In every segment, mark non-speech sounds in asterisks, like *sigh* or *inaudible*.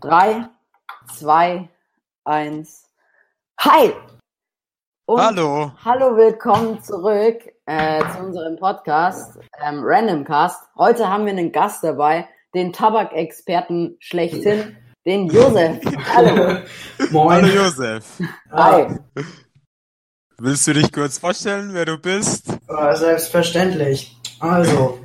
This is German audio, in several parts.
3, 2, 1. Hi! Und Hallo. Hallo, willkommen zurück äh, zu unserem Podcast ähm, Random Cast. Heute haben wir einen Gast dabei, den Tabakexperten schlechthin, den Josef. *laughs* Hallo. Moin. Hallo Josef. Hi. Willst du dich kurz vorstellen, wer du bist? Äh, selbstverständlich. Also,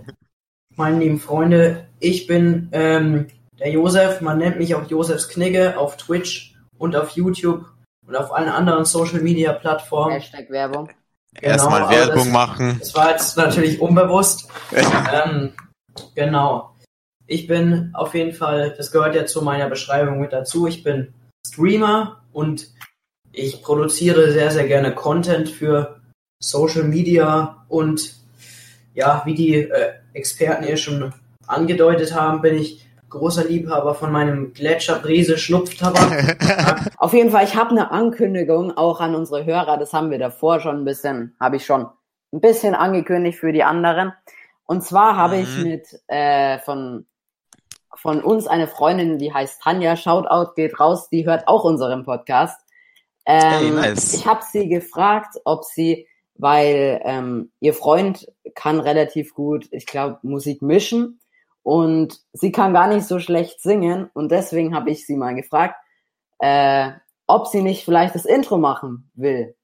meine lieben Freunde, ich bin ähm, der Josef. Man nennt mich auch Josefs Knigge auf Twitch und auf YouTube und auf allen anderen Social Media Plattformen. Hashtag Werbung. Erstmal aber Werbung das- machen. Das war jetzt natürlich unbewusst. ähm, genau. Ich bin auf jeden Fall, das gehört ja zu meiner Beschreibung mit dazu. Ich bin Streamer und ich produziere sehr, sehr gerne Content für Social Media und ja, wie die äh, Experten hier schon angedeutet haben, bin ich großer Liebhaber von meinem Gletscherbrise Schnupftabak. *laughs* Auf jeden Fall, ich habe eine Ankündigung auch an unsere Hörer. Das haben wir davor schon ein bisschen, habe ich schon ein bisschen angekündigt für die anderen. Und zwar habe ich Mhm. mit äh, von von uns eine Freundin, die heißt Tanja. Shoutout geht raus. Die hört auch unseren Podcast. Ähm, Hey, nice. Ich habe sie gefragt, ob sie, weil ähm, ihr Freund kann relativ gut, ich glaube, Musik mischen und sie kann gar nicht so schlecht singen und deswegen habe ich sie mal gefragt, äh, ob sie nicht vielleicht das Intro machen will.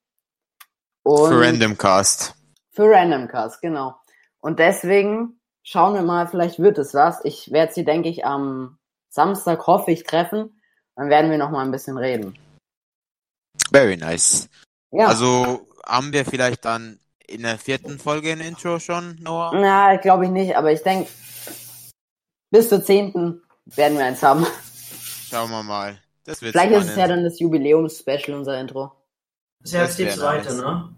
Und Für Random Cast. Für Random Cast, genau. Und deswegen schauen wir mal, vielleicht wird es was. Ich werde sie, denke ich, am Samstag hoffe ich treffen. Dann werden wir noch mal ein bisschen reden. Very nice. Ja. Also haben wir vielleicht dann in der vierten Folge ein Intro schon, Noah? Na, glaube ich nicht, aber ich denke, bis zur zehnten werden wir eins haben. Schauen wir mal. Das wird Vielleicht ist es ja spannend. dann das Jubiläums-Special, unser Intro. Das ist ja jetzt die zweite, nice. ne?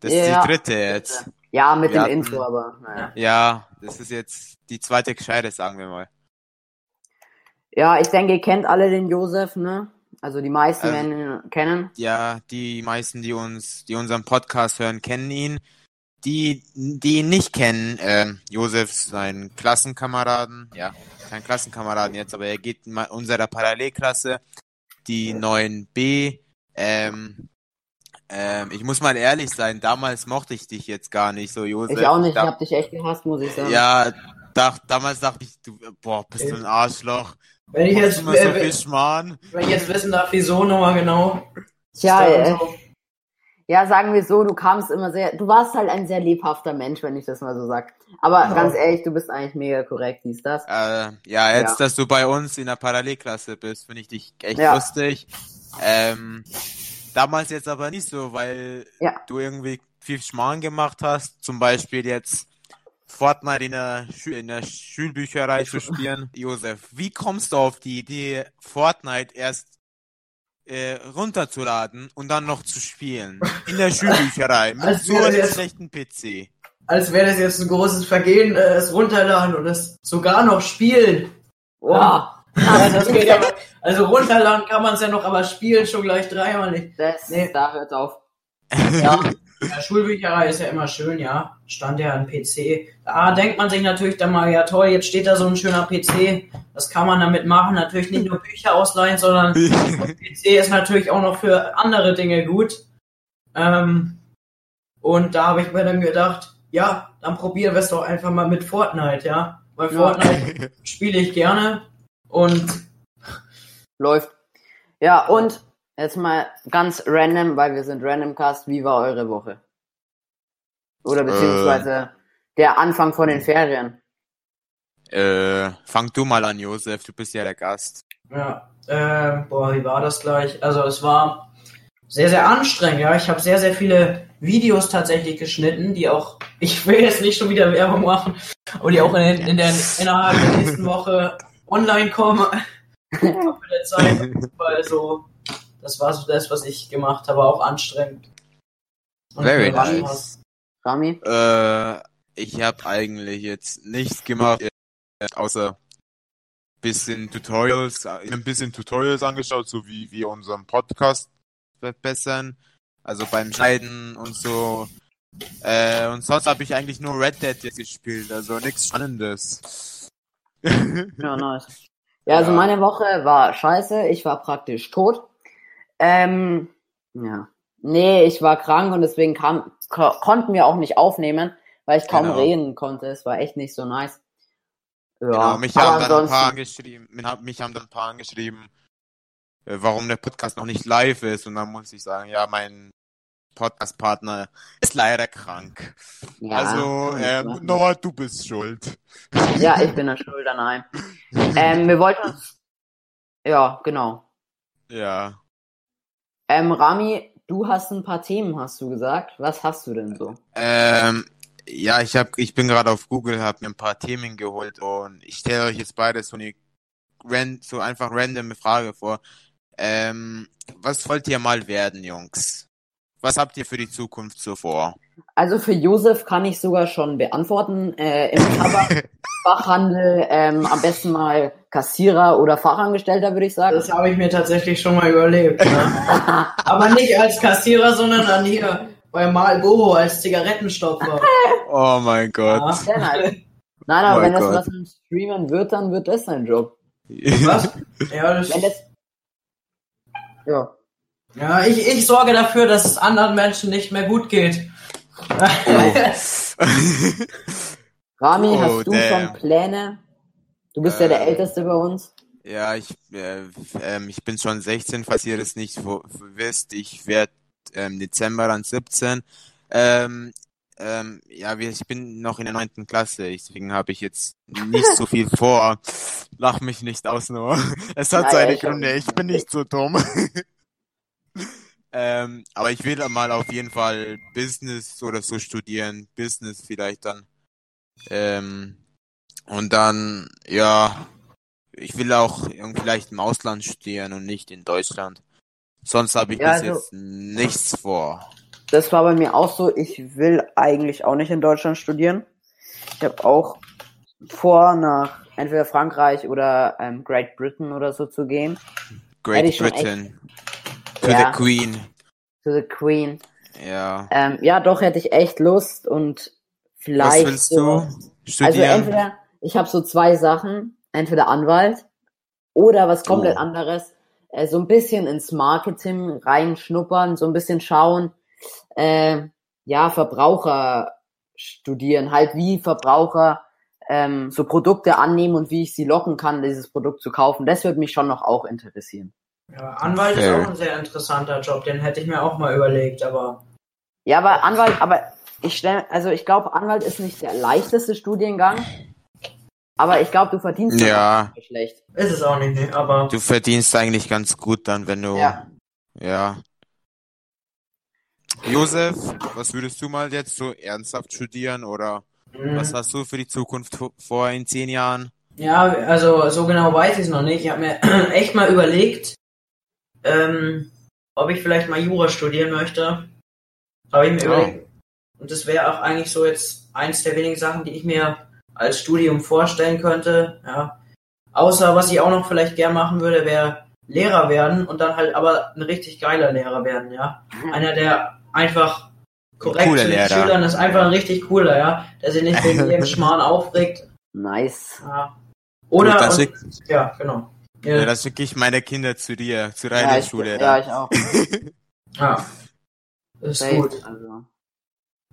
Das ist Ja. die dritte jetzt. Ja, mit Wir dem hatten- Intro, aber naja. Ja, das ist jetzt die zweite gescheite, sagen wir mal. Ja, ich denke, ihr kennt alle den Josef, ne? Also die meisten Also- werden ihn kennen. Ja, die meisten, die uns, die unseren Podcast hören, kennen ihn. Die, die ihn nicht kennen, ähm, Josef ein Klassenkameraden, ja, kein Klassenkameraden jetzt, aber er geht in unserer Parallelklasse, die 9b. Ähm, ähm, ich muss mal ehrlich sein, damals mochte ich dich jetzt gar nicht so, Josef. Ich auch nicht, ich dach- hab dich echt gehasst, muss ich sagen. Ja, dach, damals dachte ich, du, boah, bist du ein Arschloch. Wenn ich jetzt, immer so äh, viel Schmarrn. wenn ich jetzt wissen darf, wieso nochmal genau. Tja, da äh, so- Ja, sagen wir so, du kamst immer sehr, du warst halt ein sehr lebhafter Mensch, wenn ich das mal so sag. Aber Ja. ganz ehrlich, du bist eigentlich mega korrekt, dies, das. Äh, ja, jetzt, Ja. dass du bei uns in der Parallelklasse bist, finde ich dich echt Ja. lustig. Ähm, damals jetzt aber nicht so, weil Ja. du irgendwie viel Schmarrn gemacht hast. Zum Beispiel jetzt Fortnite in der, Schü in der Schulbücherei zu spielen. Josef, wie kommst du auf die Idee, Fortnite erst äh, runterzuladen und dann noch zu spielen? In der *laughs* Schulbücherei mit Als so wäre einem schlechten PC. Als wäre das jetzt ein großes Vergehen, äh, es runterladen und es sogar noch spielen. *laughs* Das *laughs* geht ja. Also runterladen kann man es ja noch, aber spielen schon gleich dreimal nicht. das, Nee. da hört's auf. Ja, *laughs* ja, Schulbücherei ist ja immer schön, ja. Stand ja ein PC. Da denkt man sich natürlich dann mal, ja toll, jetzt steht da so ein schöner PC. Was kann man damit machen? Natürlich nicht nur Bücher ausleihen, sondern *laughs* *laughs* PC ist natürlich auch noch für andere Dinge gut. Ähm, und da habe ich mir dann gedacht, ja, dann probieren wir es doch einfach mal mit Fortnite, ja. Weil Ja. Fortnite spiele ich gerne und Läuft. Ja, und jetzt mal ganz random, weil wir sind Randomcast, wie war eure Woche? Oder beziehungsweise der Anfang von den Ferien. äh, fang du mal an, Josef, du bist ja der Gast. Ja, äh, boah, wie war das gleich? Also es war sehr, sehr anstrengend, ja. Ich habe sehr, sehr viele Videos tatsächlich geschnitten, die auch, *laughs* ich will jetzt nicht schon wieder Werbung machen, aber die auch in, in der, innerhalb der nächsten Woche *laughs* online kommen. *laughs* Mit der Zeit. Also, das war so das, was ich gemacht habe, auch anstrengend. Und Very nice. Spaß. Rami? Äh, ich habe eigentlich jetzt nichts gemacht, äh, außer bisschen Tutorials, äh, ein bisschen Tutorials angeschaut, so wie wir unseren Podcast verbessern, also beim Schneiden und so. Äh, und sonst habe ich eigentlich nur Red Dead jetzt gespielt, also nichts Spannendes. Ja, nice. *laughs* Ja, also Ja. meine Woche war scheiße. Ich war praktisch tot. Ähm, ja. Nee, ich war krank und deswegen kam, ko konnten wir auch nicht aufnehmen, weil ich kaum Genau. reden konnte. Es war echt nicht so nice. Ja, Genau, mich haben dann ein paar angeschrieben, mich haben- dann ein paar angeschrieben, äh, warum der Podcast noch nicht live ist. Und dann muss ich sagen, ja, mein Podcast-Partner ist leider krank. ja, also, ähm. Noah, du bist schuld. *laughs* Ja, ich bin der Schuld allem. Ähm, wir wollten uns, ja, genau. Ja. Ähm, Rami, du hast ein paar Themen, hast du gesagt. Was hast du denn so? Ähm, ja, ich hab, ich bin gerade auf Google, habe mir ein paar Themen geholt und ich stelle euch jetzt beide so eine ran, so einfach random Frage vor. Ähm, was wollt ihr mal werden, Jungs? Was habt ihr für die Zukunft so vor? Also für Josef kann ich sogar schon beantworten. Äh, Im *laughs* Tabakfachhandel ähm, am besten mal Kassierer oder Fachangestellter, würde ich sagen. Das habe ich mir tatsächlich schon mal überlegt. Ne? *laughs* Aber nicht als Kassierer, sondern dann hier bei Marlboro als Zigarettenstopfer. Oh mein Gott. Sehr nice. Nein, aber Oh wenn das Gott. was mit Streamen wird, dann wird das sein Job. Was? *laughs* Ja, das, Wenn das, ja. ja ich, ich sorge dafür, dass es anderen Menschen nicht mehr gut geht. *laughs* Rami, Oh, hast du damn. schon Pläne? Du bist ja der Äh, Älteste bei uns. Ja, ich, äh, ähm, ich bin schon 16, falls ihr das nicht wisst. Ich werde ähm, Dezember dann 17. Ähm, ähm, ja, ich bin noch in der neunten Klasse, deswegen habe ich jetzt nicht so viel *laughs* vor. Lach mich nicht aus, nur. Es hat seine hab- Gründe, ich bin nicht so dumm. *laughs* ähm, aber ich will mal auf jeden Fall Business oder so studieren. Business vielleicht dann. Ähm, und dann, ja, ich will auch irgendwie vielleicht im Ausland studieren und nicht in Deutschland. Sonst habe ich Ja, also- jetzt nichts vor. Das war bei mir auch so. Ich will eigentlich auch nicht in Deutschland studieren. Ich habe auch vor, nach entweder Frankreich oder ähm, Great Britain oder so zu gehen. Great Britain. To Ja. the Queen. To the Queen. Ja. Ähm, ja, doch hätte ich echt Lust und Was vielleicht willst so. du studieren? Also entweder, ich habe so zwei Sachen, entweder Anwalt oder was komplett Oh. anderes, äh, so ein bisschen ins Marketing reinschnuppern, so ein bisschen schauen, äh, ja, Verbraucher studieren, halt wie Verbraucher ähm, so Produkte annehmen und wie ich sie locken kann, dieses Produkt zu kaufen. Das würde mich schon noch auch interessieren. Ja, Anwalt ist Okay. auch ein sehr interessanter Job, den hätte ich mir auch mal überlegt, aber Ja, aber Anwalt, aber ich stelle, also ich glaube, Anwalt ist nicht der leichteste Studiengang, aber ich glaube, du verdienst Ja. nicht schlecht. ist es auch nicht, aber Du verdienst eigentlich ganz gut dann, wenn du. Ja. Ja. Josef, was würdest du mal jetzt so ernsthaft studieren oder mh, was hast du für die Zukunft vo- vor in zehn Jahren? ja, also so genau weiß ich es noch nicht. Ich habe mir *clears throat* echt mal überlegt, ähm, ob ich vielleicht mal Jura studieren möchte. Habe ich mir Oh. überlegt. Und das wäre auch eigentlich so jetzt eins der wenigen Sachen, die ich mir als Studium vorstellen könnte. Ja. Außer was ich auch noch vielleicht gern machen würde, wäre Lehrer werden und dann halt aber ein richtig geiler Lehrer werden, ja. Einer, der einfach korrekt zu den. Schülern ist, einfach ein richtig cooler, ja. Der sich nicht wegen *laughs* jedem Schmarrn aufregt. Nice. Ja. Oder, Gut, und, schick, ja, genau. ja, Ja, dann schicke ich meine Kinder zu dir, zur Ja, ich, Reiterschule. ja, ich auch. *laughs* ja. ist Safe, gut. Also.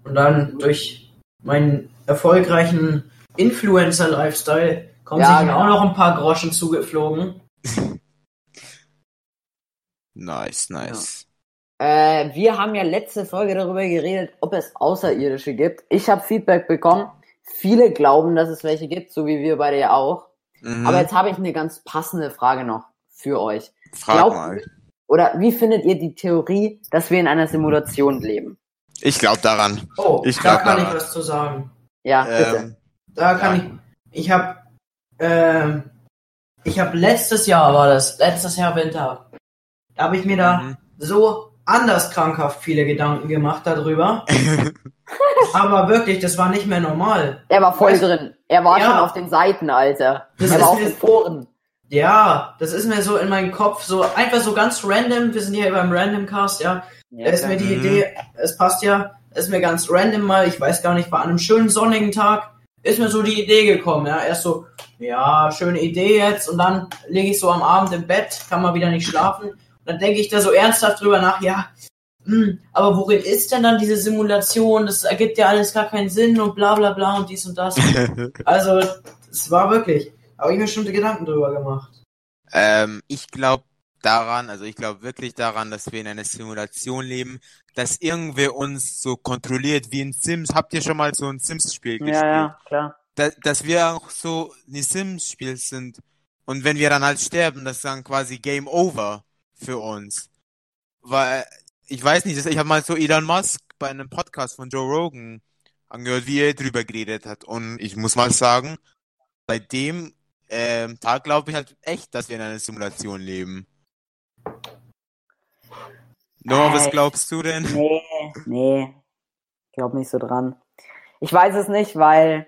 Und dann durch meinen erfolgreichen Influencer-Lifestyle kommen Ja, sich genau. auch noch ein paar Groschen zugeflogen. *laughs* Nice, nice. Äh, wir haben ja letzte Folge darüber geredet, ob es Außerirdische gibt. Ich habe Feedback bekommen. Viele glauben, dass es welche gibt, so wie wir beide ja auch. Mhm. Aber jetzt habe ich eine ganz passende Frage noch für euch. Frag glaubt- mal. Oder wie findet ihr die Theorie, dass wir in einer Simulation leben? Ich glaube daran. Oh, Ich da glaub kann daran. ich was zu sagen. Ja, bitte. Da kann Ja. ich. Ich habe. Ähm, ich habe letztes Jahr war das, letztes Jahr Winter. Da habe ich mir da mhm. so anders krankhaft viele Gedanken gemacht darüber. *laughs* Aber wirklich, das war nicht mehr normal. er war voll Weißt- drin. Er war Ja. schon auf den Seiten, Alter. Das er ist war auf den Foren. Ja, das ist mir so in meinem Kopf so einfach so ganz random. Wir sind hier beim Random Cast, ja. Ja, Da ist mir die Mhm. Idee, es passt ja, ist mir ganz random mal, ich weiß gar nicht, war an einem schönen sonnigen Tag, ist mir so die Idee gekommen, ja. Erst so, ja, schöne Idee jetzt und dann lege ich so am Abend im Bett, kann mal wieder nicht schlafen. Und dann denke ich da so ernsthaft drüber nach, ja, hm, aber worin ist denn dann diese Simulation? Das ergibt ja alles gar keinen Sinn und bla bla bla und dies und das. *laughs* also, es war wirklich, habe ich mir schon Gedanken drüber gemacht. Ähm, ich glaube daran, also ich glaube wirklich daran, dass wir in einer Simulation leben, dass irgendwer uns so kontrolliert wie in Sims. Habt ihr schon mal so ein Sims-Spiel gespielt? Ja, ja, klar. Da, dass wir auch so ein Sims-Spiel sind. Und wenn wir dann halt sterben, das ist dann quasi Game Over für uns. Weil, ich weiß nicht, ich habe mal so Elon Musk bei einem Podcast von Joe Rogan angehört, wie er drüber geredet hat. Und ich muss mal sagen, bei dem ähm, Tag glaube ich halt echt, dass wir in einer Simulation leben. Noah, was glaubst du denn? Nee, nee. Ich glaube nicht so dran. Ich weiß es nicht, weil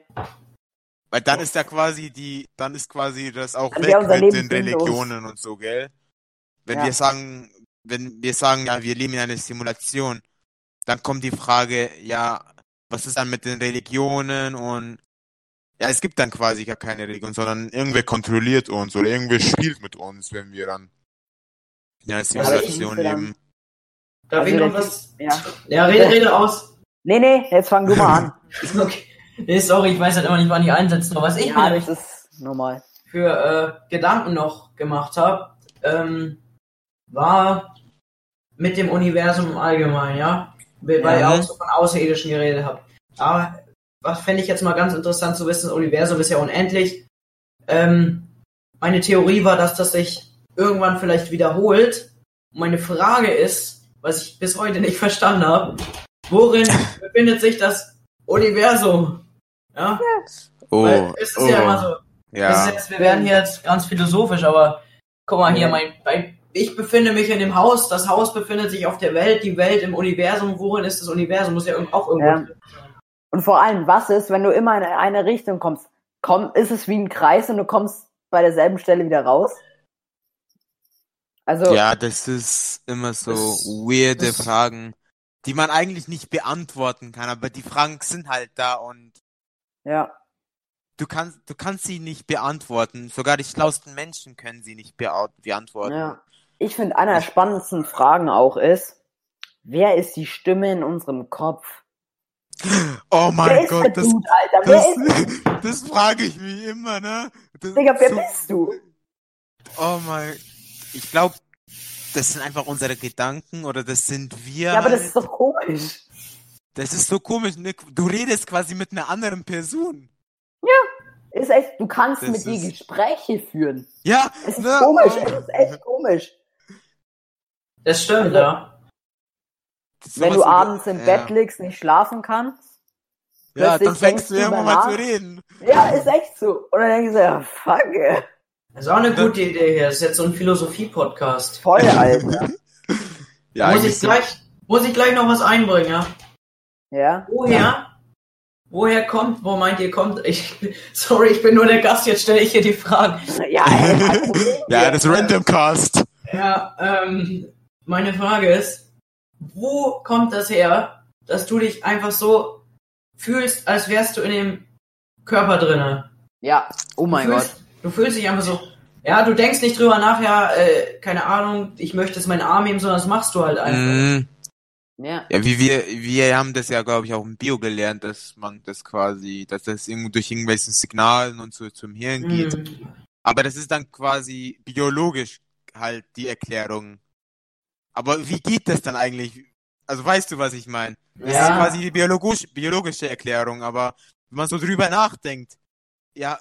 Weil dann ist ja quasi die, dann ist quasi das auch Dann weg mit den. Religionen und so, gell? Wenn Ja. wir sagen, wenn wir sagen, ja, wir leben in einer Simulation, dann kommt die Frage, ja, was ist dann mit den Religionen und ja, es gibt dann quasi gar keine Religion, sondern irgendwer kontrolliert uns oder irgendwer spielt mit uns, wenn wir dann in einer Simulation dann- leben. Darf Also ich noch was? ja. Ja, rede, rede aus. Nee, nee, jetzt fang du mal an. *laughs* Okay. Nee, sorry, ich weiß halt immer nicht, wann ich einsetze. Noch was ich ja, mir normal. für äh, Gedanken noch gemacht habe, ähm, war mit dem Universum im Allgemeinen, ja? Weil Ja. ihr auch so von Außerirdischen geredet habt. Aber was fände ich jetzt mal ganz interessant zu wissen, das Universum ist ja unendlich. Ähm, meine Theorie war, dass das sich irgendwann vielleicht wiederholt. Meine Frage ist, was ich bis heute nicht verstanden habe, worin *coughs* befindet sich das Universum? Ja? Oh, Weil es ist oh, ja immer so, ja. jetzt, wir werden hier jetzt ganz philosophisch, aber guck mal hier, mein, mein, ich befinde mich in dem Haus, das Haus befindet sich auf der Welt, die Welt im Universum. Worin ist das Universum? Muss ja auch irgendwo. Ja. Und vor allem, was ist, wenn du immer in eine Richtung kommst? Komm, ist es wie ein Kreis und du kommst bei derselben Stelle wieder raus? Also, Ja, das ist immer so Das- weirde das- Fragen, die man eigentlich nicht beantworten kann, aber die Fragen sind halt da und ja. du kannst, du kannst sie nicht beantworten. Sogar die schlauesten Menschen können sie nicht bea beantworten. ja. Ich finde, einer der spannendsten Fragen auch ist, wer ist die Stimme in unserem Kopf? Oh mein Gott, das, Dude, ist das, *laughs* das frage ich mich immer, ne? Das, Digga, wer so- bist du? Oh mein, ich glaube, das sind einfach unsere Gedanken oder das sind wir. Ja, aber das ist doch komisch. das ist so komisch, Nick. Du redest quasi mit einer anderen Person. Ist echt, du kannst Das mit dir ist- Gespräche führen. Ja, Es ist ne? komisch, es ist echt komisch. Das stimmt, Also- ja. Wenn du abends im ja. Bett liegst, nicht schlafen kannst. Ja, dann fängst du denkst du irgendwann mal zu reden. Ja, ist echt so. Und dann denkst du, ja, fuck. Das ist auch eine gute Idee hier. Das ist jetzt so ein Philosophie-Podcast. voll, Alter. *laughs* Ja, muss ich gleich, muss ich gleich noch was einbringen, ja? Ja? Woher? Woher kommt, wo meint ihr kommt? Ich, *laughs* sorry, ich bin nur der Gast, jetzt stelle ich hier die Fragen. Ja. *laughs* Ja, das Random Cast. Ja, ähm, meine Frage ist, wo kommt das her, dass du dich einfach so fühlst, als wärst du in dem Körper drinne? Ja, oh mein du Gott. fühlst, Du fühlst dich einfach so, ja, du denkst nicht drüber nach, ja, äh, keine Ahnung, ich möchte jetzt meinen Arm heben, sondern das machst du halt einfach. Mhm. Ja. Ja, wie wir, wir haben das ja, glaube ich, auch im Bio gelernt, dass man das quasi, dass das irgendwo durch irgendwelche Signalen und so zum Hirn geht. Mhm. Aber das ist dann quasi biologisch halt die Erklärung. Aber wie geht das dann eigentlich? Also weißt du, was ich meine? Das ist Ja. quasi die biologisch, biologische Erklärung, aber wenn man so drüber nachdenkt, ja,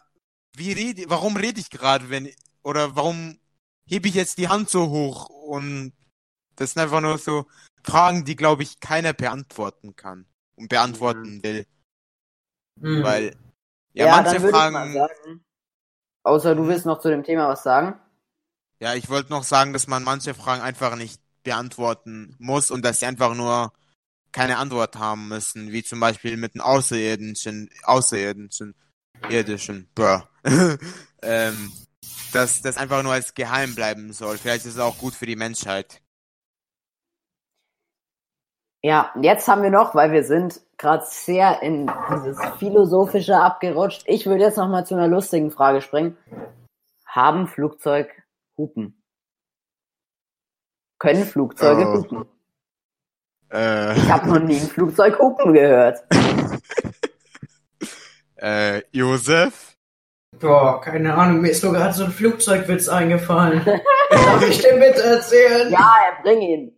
wie rede, warum rede ich gerade, wenn, oder warum hebe ich jetzt die Hand so hoch? Und das sind einfach nur so Fragen, die, glaube ich, keiner beantworten kann und beantworten will. Mhm. Weil, ja, Ja, manche dann würde ich mal Fragen, sagen. Außer du willst noch zu dem Thema was sagen. Ja, ich wollte noch sagen, dass man manche Fragen einfach nicht beantworten muss und dass sie einfach nur keine Antwort haben müssen, wie zum Beispiel mit den Außerirdischen, Außerirdischen, irdischen, bruh. *laughs* ähm, dass das einfach nur als geheim bleiben soll. Vielleicht ist es auch gut für die Menschheit. Ja, jetzt haben wir noch, weil wir sind gerade sehr in dieses Philosophische abgerutscht. Ich würde jetzt noch mal zu einer lustigen Frage springen. Haben Flugzeug Hupen? Können Flugzeuge Oh. hupen? Äh, Ich habe noch nie ein Flugzeug hupen gehört. *laughs* äh, Josef? Boah, keine Ahnung, mir ist nur gerade so ein Flugzeugwitz eingefallen. *laughs* Darf ich den bitte erzählen? Ja, bring ihn.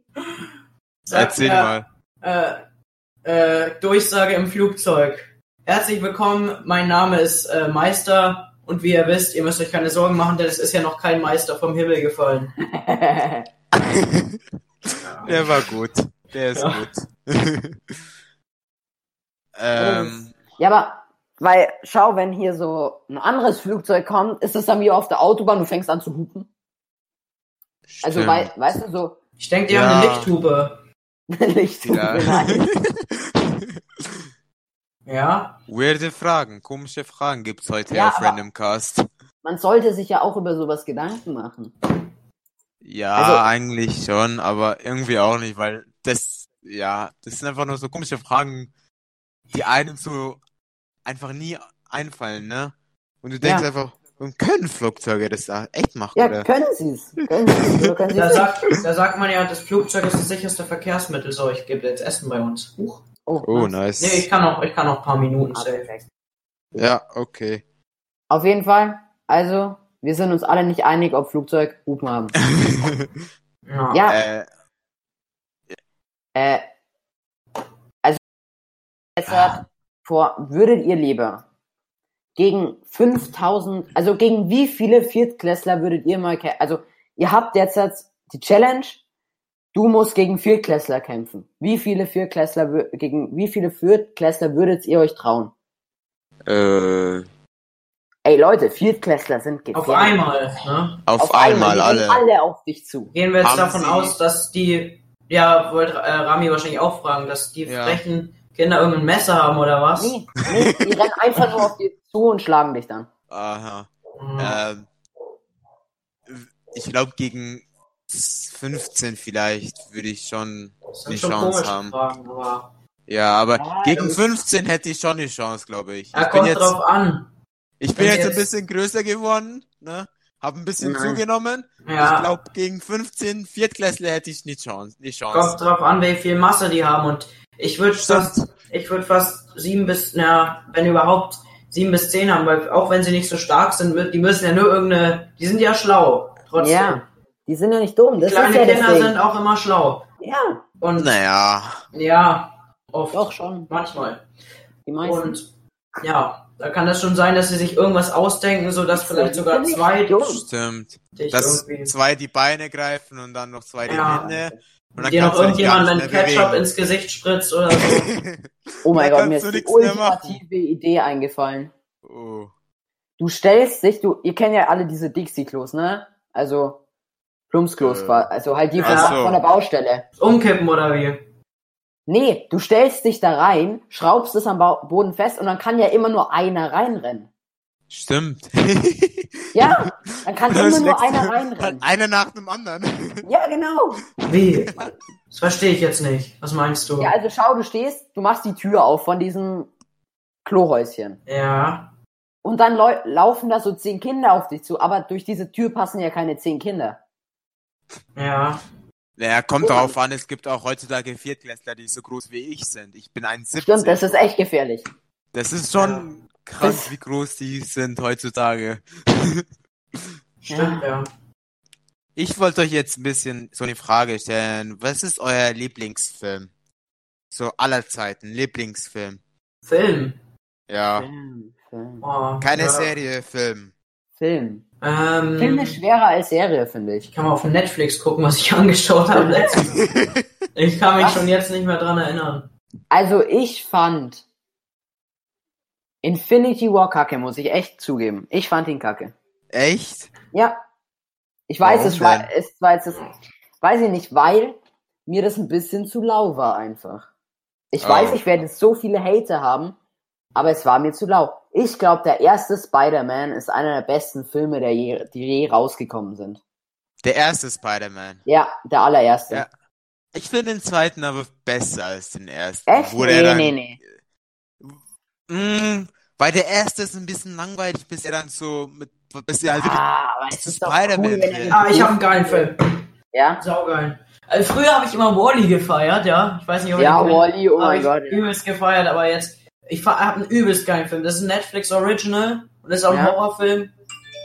Sagt Erzähl er, mal. Äh, äh, Durchsage im Flugzeug. Herzlich willkommen, mein Name ist äh, Meister und wie ihr wisst, ihr müsst euch keine Sorgen machen, denn es ist ja noch kein Meister vom Himmel gefallen. *laughs* Der war gut. Der ist Ja. gut. *laughs* ähm, ja, aber, weil, schau, wenn hier so ein anderes Flugzeug kommt, ist es dann wie auf der Autobahn, du fängst an zu hupen. Also, stimmt. wei weißt du, so Ich denke, die Ja. haben eine Lichthupe. *laughs* Lichthupe, Ja. nein. *laughs* Ja? Weirde Fragen, komische Fragen gibt's heute Ja, auf aber- Random Cast. Man sollte sich ja auch über sowas Gedanken machen. Ja, Also- eigentlich schon, aber irgendwie auch nicht, weil das, ja, das sind einfach nur so komische Fragen, die einem so einfach nie einfallen, ne? Und du denkst Ja. einfach, und können Flugzeuge das da echt machen, Ja, oder? können sie es. *laughs* Da sie's sagt, da sagt man ja, das Flugzeug ist das sicherste Verkehrsmittel. So, ich gebe jetzt Essen bei uns. Huch. Oh, Oh, nice. nice. Nee, ich kann noch, ich kann noch ein paar Minuten Ah, safe. Ja, okay. Auf jeden Fall, also, wir sind uns alle nicht einig, ob Flugzeug Hupen haben. *laughs* Ja. Ja, äh, äh, also, jetzt hat, vor, würdet ihr lieber gegen 5000, also gegen wie viele Viertklässler würdet ihr mal, kä- also, ihr habt jetzt, die Challenge, du musst gegen Viertklässler kämpfen. Wie viele Viertklässler, gegen wie viele Viertklässler würdet ihr euch trauen? äh, Ey Leute, Viertklässler sind gefährlich. Auf einmal, ne? auf, einmal, die alle. alle auf dich zu. Gehen wir jetzt Haben davon Sie- aus, dass die, ja, wollte äh, Rami wahrscheinlich auch fragen, dass die Ja. frechen Kinder irgendein Messer haben oder was? Nee, nee, die rennen einfach nur auf dich zu und schlagen dich dann. Aha. Hm. Ähm, ich glaube, gegen 15 vielleicht würde ich schon die Chance haben. Fragen, aber Ja, aber Ja, gegen das- 15 hätte ich schon die Chance, glaube ich. er Ich bin kommt jetzt, drauf an. ich bin wenn jetzt ein jetzt- bisschen größer geworden, ne? Hab ein bisschen Nein. zugenommen. Ich Ja, glaube, gegen 15 Viertklässler hätte ich nicht Chance. Die kommt Chance. drauf an, wie viel Masse die haben und ich würde fast, ich würde fast sieben bis, na, wenn überhaupt sieben bis zehn haben, weil auch wenn sie nicht so stark sind, die müssen ja nur irgendeine, die sind ja schlau, trotzdem. Ja, die sind ja nicht dumm. Das Kleine ist ja Kinder Ding. sind auch immer schlau. Ja, Und Naja. ja, oft, doch schon. manchmal. Die meisten. Und ja, da kann das schon sein, dass sie sich irgendwas ausdenken, so dass vielleicht sogar zwei. Stimmt. dich Dass irgendwie. zwei die Beine greifen und dann noch zwei die Ja. Hände. Und dann Dir noch irgendjemand mit Ketchup bewegen. ins Gesicht spritzt oder so. *laughs* oh mein Gott, mir ist die ultimative Idee eingefallen. Oh. Du stellst dich, du, ihr kennt ja alle diese Dixie-Klos, ne? Also Plumpsklos, Äh. quasi. also halt die von, so. von der Baustelle. Umkippen oder wie? Nee, du stellst dich da rein, schraubst es am Boden fest und dann kann ja immer nur einer reinrennen. Stimmt. Ja, dann kann *laughs* Das immer nur einer reinrennen. Einer nach dem anderen. *laughs* Ja, genau. Wie? Das verstehe ich jetzt nicht. Was meinst du? Ja, also schau, du stehst, du machst die Tür auf von diesem Klohäuschen. Ja. Und dann lau laufen da so zehn Kinder auf dich zu, aber durch diese Tür passen ja keine zehn Kinder. Ja. Naja, kommt darauf an, es gibt auch heutzutage Viertklässler, die so groß wie ich sind. Ich bin 1,70. Stimmt, das ist echt gefährlich. Das ist schon krass, Das- wie groß die sind heutzutage. *laughs* Stimmt, ja. Ich wollte euch jetzt ein bisschen so eine Frage stellen. Was ist euer Lieblingsfilm? So aller Zeiten, Lieblingsfilm. Film. Ja. Film, Film. Oh, Keine ja. Serie, Film. Film. Ähm, Film ist schwerer als Serie, finde ich. ich kann mal auf Netflix gucken, was ich *laughs* angeschaut habe letztens. Ich kann mich Was? schon jetzt nicht mehr dran erinnern. Also ich fand Infinity War kacke, muss ich echt zugeben. Ich fand ihn kacke. Echt? Ja. Ich weiß, Warum es war, es war jetzt, weiß ich nicht, weil mir das ein bisschen zu lau war einfach. Ich Oh. weiß, ich werde so viele Hater haben, aber es war mir zu lau. Ich glaube, der erste Spider-Man ist einer der besten Filme, der je, die je rausgekommen sind. Der erste Spider-Man. Ja, der allererste. Ja. Ich finde den zweiten aber besser als den ersten. Echt? Wo Nee, er dann, nee, nee. Mm, weil der erste ist ein bisschen langweilig, bis er dann so mit, bis er halt Ah, aber es Das ist doch Spider-Man cool, er Ah, ich habe einen geilen Film. Ja? Saugeil. Also früher habe ich immer Wally gefeiert, ja. Ich weiß nicht, ob Ja. Wally, oh mein ich Gott. Ja. Übelst gefeiert, aber jetzt, ich habe einen übelst geilen Film. Das ist ein Netflix Original und das ist auch ein Ja. Horrorfilm.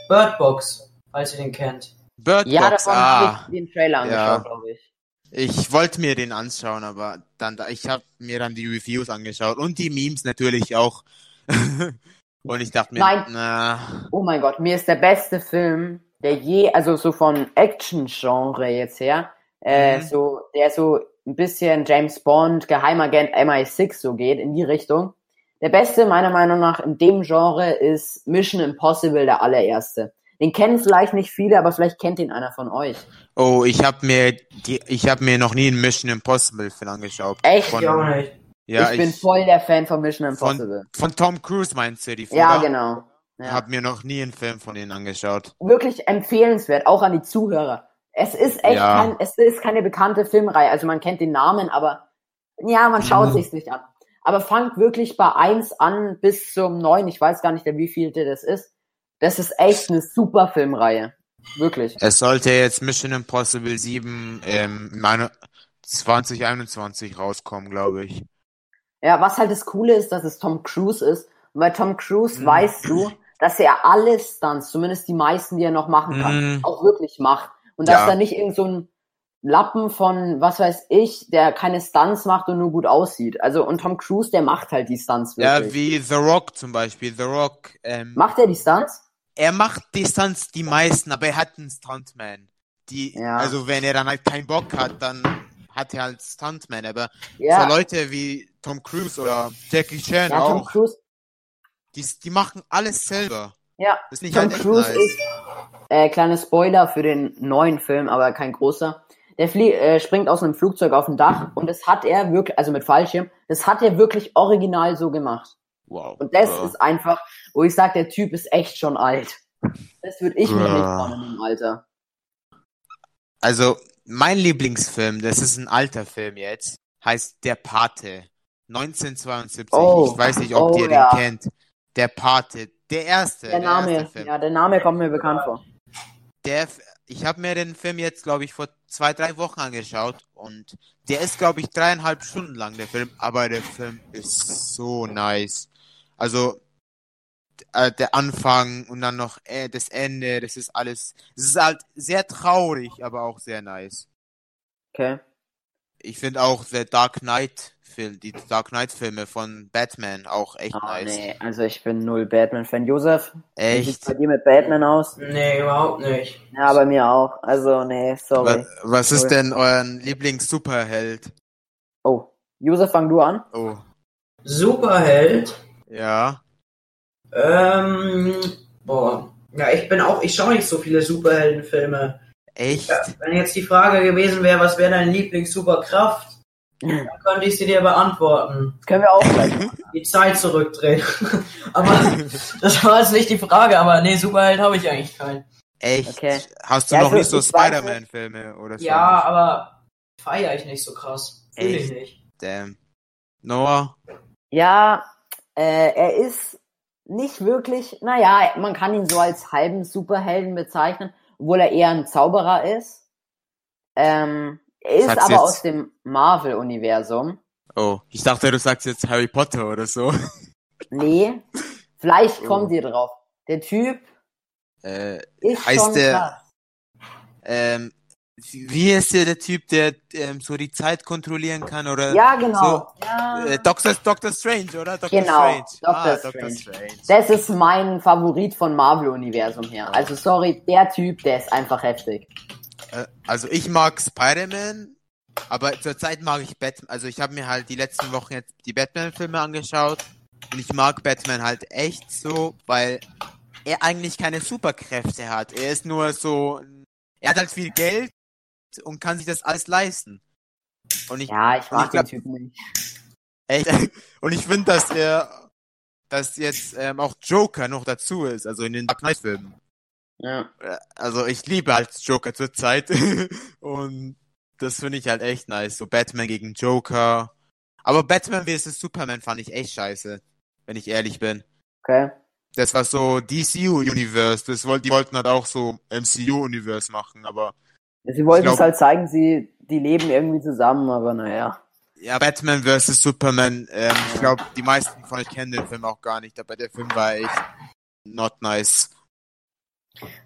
Bird Box, falls ihr den kennt. Bird Ja, Box, davon ah. habe ich den Trailer angeschaut, Ja. glaube ich. Ich wollte mir den anschauen, aber dann, ich habe mir dann die Reviews angeschaut und die Memes natürlich auch. *laughs* und ich dachte mir, Nein. na, Oh mein Gott, mir ist der beste Film, der je, also so von Action-Genre jetzt her, äh, Mhm. so, der so ein bisschen James Bond, Geheimagent MI6 so geht, in die Richtung. Der beste, meiner Meinung nach, in dem Genre ist Mission Impossible, der allererste. Den kennen vielleicht nicht viele, aber vielleicht kennt ihn einer von euch. oh, ich habe mir die, ich habe mir noch nie einen Mission Impossible Film angeschaut. Echt? Von, nicht. ja, ich bin voll der Fan von Mission Impossible. von Tom Cruise meinst du die ja, oder? genau. Ich Ja. habe mir noch nie einen Film von denen angeschaut. wirklich empfehlenswert, auch an die Zuhörer. Es ist echt Ja. kein, es ist keine bekannte Filmreihe, also man kennt den Namen, aber ja, man schaut Mhm. sich's nicht an. Aber fangt wirklich bei eins an bis zum neun, ich weiß gar nicht, der wievielte das ist. Das ist echt eine super Filmreihe. Wirklich. Es sollte jetzt Mission Impossible 7 ähm, meine 2021 rauskommen, glaube ich. Ja, was halt das Coole ist, dass es Tom Cruise ist. Und bei Tom Cruise Mhm. weißt du, dass er alle Stunts, zumindest die meisten, die er noch machen kann, Mhm. auch wirklich macht. Und dass Ja. da nicht irgend so ein Lappen von, was weiß ich, der keine Stunts macht und nur gut aussieht. Also, und Tom Cruise, der macht halt die Stunts Ja, wirklich. wie The Rock zum Beispiel. The Rock, ähm, Macht er die Stunts? er macht die Stunts die meisten, aber er hat einen Stuntman. Die, Ja. also wenn er dann halt keinen Bock hat, dann hat er halt Stuntman. Aber Ja. so Leute wie Tom Cruise oder Jackie Chan ja, Tom auch, Cruise, die, die machen alles selber. ja. Das ist nicht Tom halt Cruise nice. ist, äh, kleine Spoiler für den neuen Film, aber kein großer. Der flie äh, springt aus einem Flugzeug auf ein Dach und das hat er wirklich, also mit Fallschirm, das hat er wirklich original so gemacht. Wow. Und das Ja. ist einfach, wo ich sage, der Typ ist echt schon alt. Das würde ich mir nicht Ja. trauen in dem Alter. Also, mein Lieblingsfilm, das ist ein alter Film jetzt, heißt Der Pate. 1972. Oh. Ich weiß nicht, ob Oh, ihr ja. den kennt. Der Pate. Der erste. Der Name, erste Film. ja, der Name kommt mir bekannt vor. Der, ich habe mir den Film jetzt, glaube ich, vor zwei, drei Wochen angeschaut und der ist, glaube ich, dreieinhalb Stunden lang, der Film, aber der Film ist so nice. Also, äh, der Anfang und dann noch äh, das Ende, das ist alles, es ist halt sehr traurig, aber auch sehr nice. Okay. Ich finde auch der Dark Knight Film, die Dark Knight Filme von Batman auch echt Ah, nice. nee, also ich bin null Batman-Fan. Josef, wie sieht's Echt? bei dir mit Batman aus? Nee, überhaupt nicht. Ja, bei mir auch. Also, nee, sorry. Was, was ist denn euer Lieblings-Superheld? Oh, Josef, fang du an. Oh, Superheld. ja. Ähm, boah. Ja, ich bin auch, ich schaue nicht so viele Superheldenfilme. Echt? Wenn jetzt die Frage gewesen wäre, was wäre deine Lieblings-Superkraft, dann könnte ich sie dir beantworten. Das können wir auch gleich. Die Zeit zurückdrehen. *laughs* aber das war jetzt nicht die Frage, aber nee, Superheld habe ich eigentlich keinen. Echt? Okay. Hast du Ja, noch also nicht so Spider-Man-Filme oder so? Ja, aber feiere ich nicht so krass. Fühle ich nicht. Damn. Noah? Ja, äh, er ist nicht wirklich, naja, man kann ihn so als halben Superhelden bezeichnen, obwohl er eher ein Zauberer ist. Ähm, er ist Sag's aber jetzt. aus dem Marvel-Universum. Oh, ich dachte, du sagst jetzt Harry Potter oder so. Nee, vielleicht *laughs* Oh. kommt ihr drauf. Der Typ Äh, ist Heißt schon der- krass. ähm, wie ist der, der Typ, der ähm, so die Zeit kontrollieren kann oder? Ja, genau. ja. Äh, Doctor, Doctor Strange, oder? Doctor Genau, Strange. Dr. Ah, Strange. Doctor Strange. Das ist mein Favorit von Marvel-Universum her. Also sorry, der Typ, der ist einfach heftig. Äh, also ich mag Spider-Man, aber zurzeit mag ich Batman. Also ich habe mir halt die letzten Wochen jetzt die Batman-Filme angeschaut und ich mag Batman halt echt so, weil er eigentlich keine Superkräfte hat. Er ist nur so, er hat halt viel Geld und kann sich das alles leisten. Und ich Ja, ich mag Ich glaub- den Typen nicht. echt, *laughs* und ich finde, dass er, dass jetzt ähm, auch Joker noch dazu ist, also in den Dark Knight-Filmen. Ja. Also ich liebe halt Joker zurzeit *laughs* und Das finde ich halt echt nice. So Batman gegen Joker. Aber Batman vs. Superman fand ich echt scheiße, wenn ich ehrlich bin. Okay. Das war so DCU-Universe. Das wollten, die wollten halt auch so MCU-Universe machen, aber Sie wollten glaub- es halt zeigen, sie, die leben irgendwie zusammen, aber naja. ja, Batman vs. Superman, ähm, ich glaube, die meisten von euch kennen den Film auch gar nicht, aber der Film war echt not nice.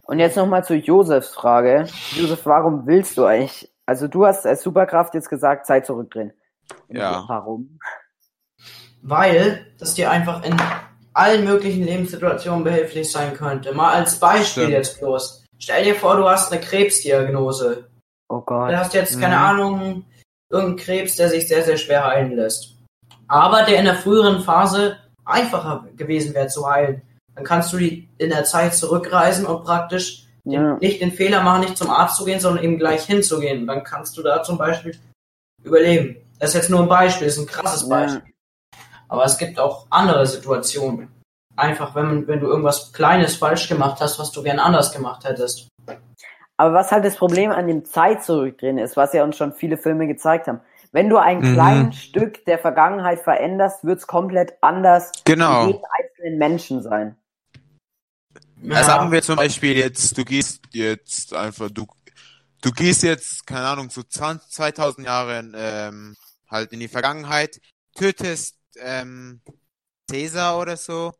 Und jetzt nochmal zu Josefs Frage. Josef, warum willst du eigentlich? Also du hast als Superkraft jetzt gesagt, Zeit zurückdrehen. Ja. Warum? Weil das dir einfach in allen möglichen Lebenssituationen behilflich sein könnte. Mal als Beispiel Stimmt. jetzt bloß. Stell dir vor, du hast eine Krebsdiagnose. Oh Gott. Du hast jetzt, keine Mhm. Ahnung, irgendeinen Krebs, der sich sehr, sehr schwer heilen lässt. Aber der in der früheren Phase einfacher gewesen wäre zu heilen. Dann kannst du die in der Zeit zurückreisen und praktisch den, Ja. nicht den Fehler machen, nicht zum Arzt zu gehen, sondern eben gleich hinzugehen. Dann kannst du da zum Beispiel überleben. Das ist jetzt nur ein Beispiel, das ist ein krasses Ja. Beispiel. Aber es gibt auch andere Situationen. Einfach, wenn, wenn du irgendwas Kleines falsch gemacht hast, was du gern anders gemacht hättest. Aber was halt das Problem an dem Zeit zurückdrehen ist, was ja uns schon viele Filme gezeigt haben. Wenn du ein Mhm. kleines Stück der Vergangenheit veränderst, wird's komplett anders Genau. für jeden einzelnen Menschen sein. Ja. Sagen wir zum Beispiel jetzt, du gehst jetzt einfach, du, du gehst jetzt, keine Ahnung, so 20, 2000 Jahre ähm, halt in die Vergangenheit, tötest ähm, Caesar oder so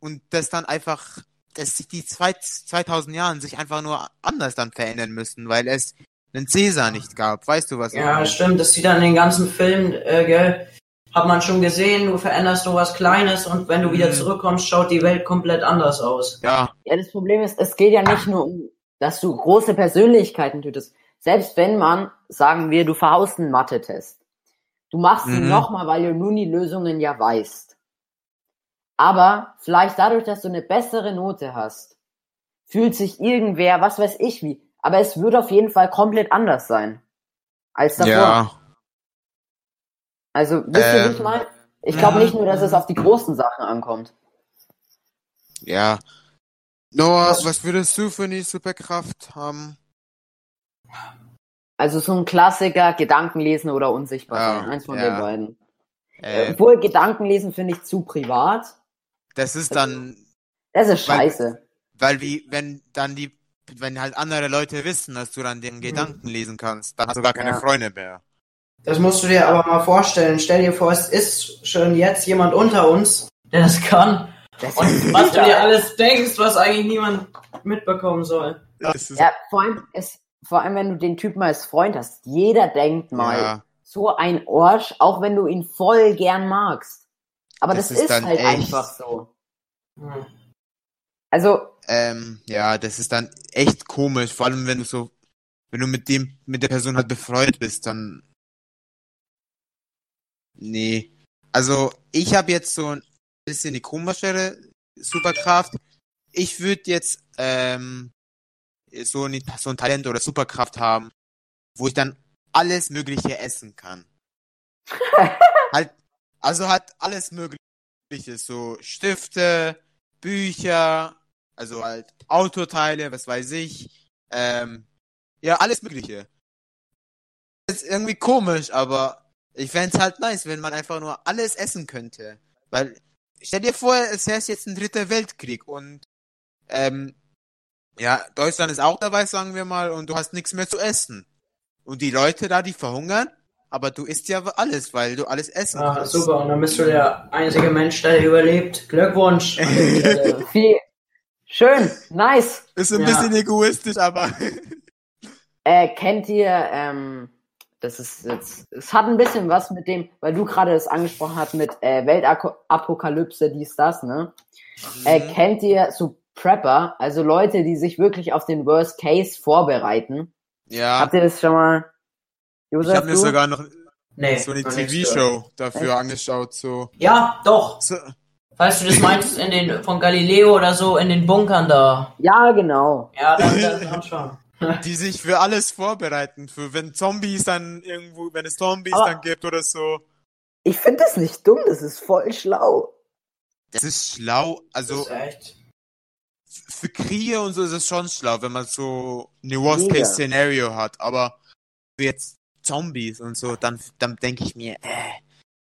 und das dann einfach, dass sich die zwei, 2000 Jahren sich einfach nur anders dann verändern müssen, weil es einen Caesar nicht gab. Weißt du was? Ja, stimmt. Das sieht dann in den ganzen Filmen, äh, gell, hat man schon gesehen, du veränderst nur was Kleines und wenn du wieder Mhm. zurückkommst, schaut die Welt komplett anders aus. Ja, Ja, das Problem ist, es geht ja nicht nur um, dass du große Persönlichkeiten tötest. Selbst wenn man, sagen wir, du verhaust einen Mathe-Test. Du machst ihn Mhm. nochmal, weil du nun die Lösungen ja weißt. Aber vielleicht dadurch, dass du eine bessere Note hast, fühlt sich irgendwer, was weiß ich wie, aber es wird auf jeden Fall komplett anders sein. Als davor. ja. Also, wisst ihr, wie Ähm, ich meine? Ich glaube nicht nur, dass es auf die großen Sachen ankommt. Ja. Noah, Was- würdest du für eine Superkraft haben? Also so ein Klassiker, Gedankenlesen oder unsichtbar sein. Eins von ja. den beiden. Äh, Obwohl Gedankenlesen finde ich zu privat. das ist dann, Das ist Weil- scheiße. weil wie, wenn dann die, wenn halt andere Leute wissen, dass du dann den Gedanken lesen kannst, dann hast du gar keine Ja. Freunde mehr. Das musst du dir aber mal vorstellen. Stell dir vor, es ist schon jetzt jemand unter uns, der das kann. Das Und was du dir alles denkst, was eigentlich niemand mitbekommen soll. Ja, vor allem, es, vor allem, wenn du den Typen als Freund hast. Jeder denkt mal, ja, so ein Orsch, auch wenn du ihn voll gern magst. Aber das, Das ist ist, dann halt echt- einfach so. Hm. Also, ähm, ja, das ist dann echt komisch, vor allem wenn du so, wenn du mit dem, mit der Person halt befreundet bist, dann, nee. Also, ich habe jetzt so ein bisschen die komischere Superkraft. Ich würde jetzt, ähm, so ein, so ein Talent oder Superkraft haben, wo ich dann alles Mögliche essen kann. *laughs* halt, also halt alles Mögliche, so Stifte, Bücher, also halt Autoteile, was weiß ich, ähm, ja, alles Mögliche. ist irgendwie komisch, aber ich fänd's halt nice, wenn man einfach nur alles essen könnte. Weil, stell dir vor, es herrscht jetzt ein dritter Weltkrieg und, ähm, ja, Deutschland ist auch dabei, sagen wir mal, und du hast nichts mehr zu essen. Und die Leute da, die verhungern, aber du isst ja alles, weil du alles essen Ah, kannst. super. Und dann bist du der einzige Mensch, der überlebt. Glückwunsch. *laughs* viel, schön, nice. Ist ein Ja. bisschen egoistisch, aber *laughs* Äh, kennt ihr, ähm, das ist jetzt, es hat ein bisschen was mit dem, weil du gerade das angesprochen hast mit äh, Weltapokalypse, dies, das, ne? Äh, Mhm. kennt ihr so Prepper, also Leute, die sich wirklich auf den Worst Case vorbereiten? ja, Habt ihr das schon mal? ich Josef, habe mir sogar noch Nee, so eine. TV-Show dafür angeschaut, so. Ja, doch. so. Falls du das meinst, in den, von Galileo oder so, in den Bunkern da. Ja, genau. Ja, dann, dann, dann schon. *laughs* Die sich für alles vorbereiten, für wenn Zombies dann irgendwo, wenn es Zombies Aber- dann gibt oder so. Ich finde das nicht dumm, das ist voll schlau. Das ist schlau, Das also ist echt. für Kriege und so ist es schon schlau, wenn man so eine. Worst-Case-Szenario hat, aber jetzt Zombies und so, dann, dann denke ich mir, äh,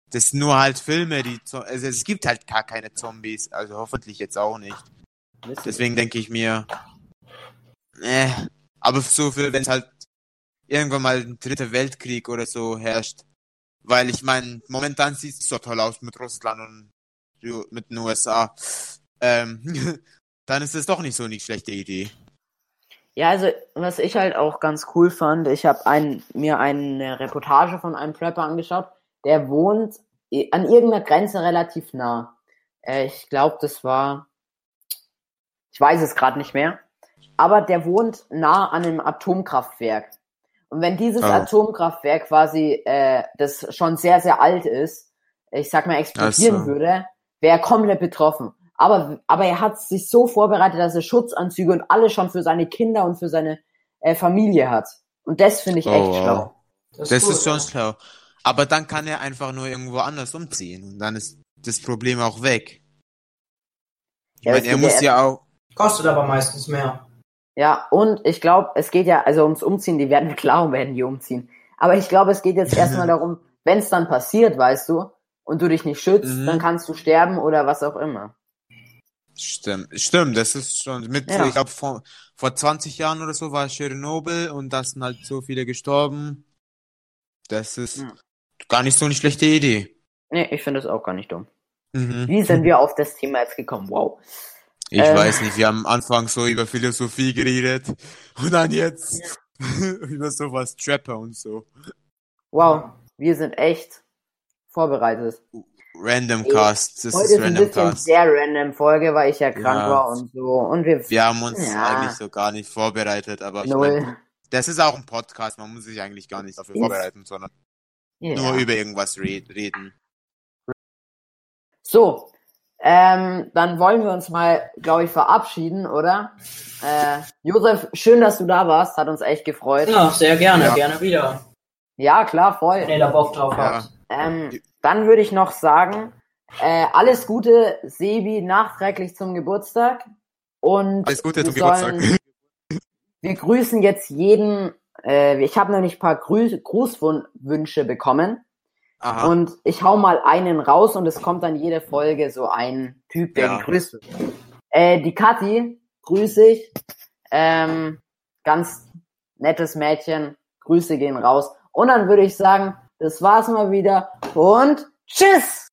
das sind nur halt Filme, die, also es gibt halt gar keine Zombies, also hoffentlich jetzt auch nicht. Deswegen denke ich mir, äh, aber so viel, wenn es halt irgendwann mal ein dritter Weltkrieg oder so herrscht, weil ich meine, momentan sieht es so toll aus mit Russland und mit den USA, ähm, *laughs* dann ist es doch nicht so eine schlechte Idee. Ja, also was ich halt auch ganz cool fand, ich habe ein, mir eine Reportage von einem Prepper angeschaut, der wohnt an irgendeiner Grenze relativ nah. Äh, ich glaube, das war, ich weiß es gerade nicht mehr, aber der wohnt nah an einem Atomkraftwerk. Und wenn dieses oh. Atomkraftwerk quasi, äh, das schon sehr, sehr alt ist, ich sag mal, explodieren also. würde, wäre er komplett betroffen. Aber, aber er hat sich so vorbereitet, dass er Schutzanzüge und alles schon für seine Kinder und für seine äh, Familie hat. Und das finde ich oh, echt wow. schlau. Das, das ist, ist schon schlau. Aber dann kann er einfach nur irgendwo anders umziehen. Und dann ist das Problem auch weg. Ich ja, meine, er muss ja auch. Kostet aber meistens mehr. Ja, und ich glaube, es geht ja, also ums Umziehen, die werden *laughs* klar, werden die umziehen. Aber ich glaube, es geht jetzt erstmal *laughs* darum, wenn es dann passiert, weißt du, und du dich nicht schützt, mhm. dann kannst du sterben oder was auch immer. Stimmt, stimmt, das ist schon mit, ja. ich glaube, vor, vor 20 Jahren oder so war Tschernobyl und da sind halt so viele gestorben. Das ist ja. gar nicht so eine schlechte Idee. Nee, ich finde es auch gar nicht dumm. Mhm. Wie sind wir auf das Thema jetzt gekommen? Wow. Ich ähm, weiß nicht, wir haben am Anfang so über Philosophie geredet und dann jetzt *laughs* über sowas Trapper und so. Wow, wir sind echt vorbereitet. Random Cast. Das Heute ist, Random ein bisschen Cast. sehr random Folge, weil ich ja krank ja. war und so. Und wir, wir haben uns ja. eigentlich so gar nicht vorbereitet, aber ich mein, das ist auch ein Podcast, man muss sich eigentlich gar nicht dafür yes. vorbereiten, sondern ja. nur über irgendwas reden. So, ähm, dann wollen wir uns mal, glaube ich, verabschieden, oder? Äh, Josef, schön, dass du da warst, hat uns echt gefreut. Ja, sehr gerne, ja. gerne wieder. Ja, klar, voll. Wenn ihr da Bock drauf habt. Ähm, dann würde ich noch sagen, äh, alles Gute, Sebi, nachträglich zum Geburtstag. Und alles Gute zum sollen, Geburtstag. Wir grüßen jetzt jeden. Äh, ich habe nämlich ein paar Grü Grußwünsche bekommen. Aha. Und ich hau mal einen raus und es kommt dann jede Folge so ein Typ, der ja. gegrüßt wird. Äh, die Kathi grüße ich. Ähm, ganz nettes Mädchen. Grüße gehen raus. Und dann würde ich sagen, das war's mal wieder und tschüss!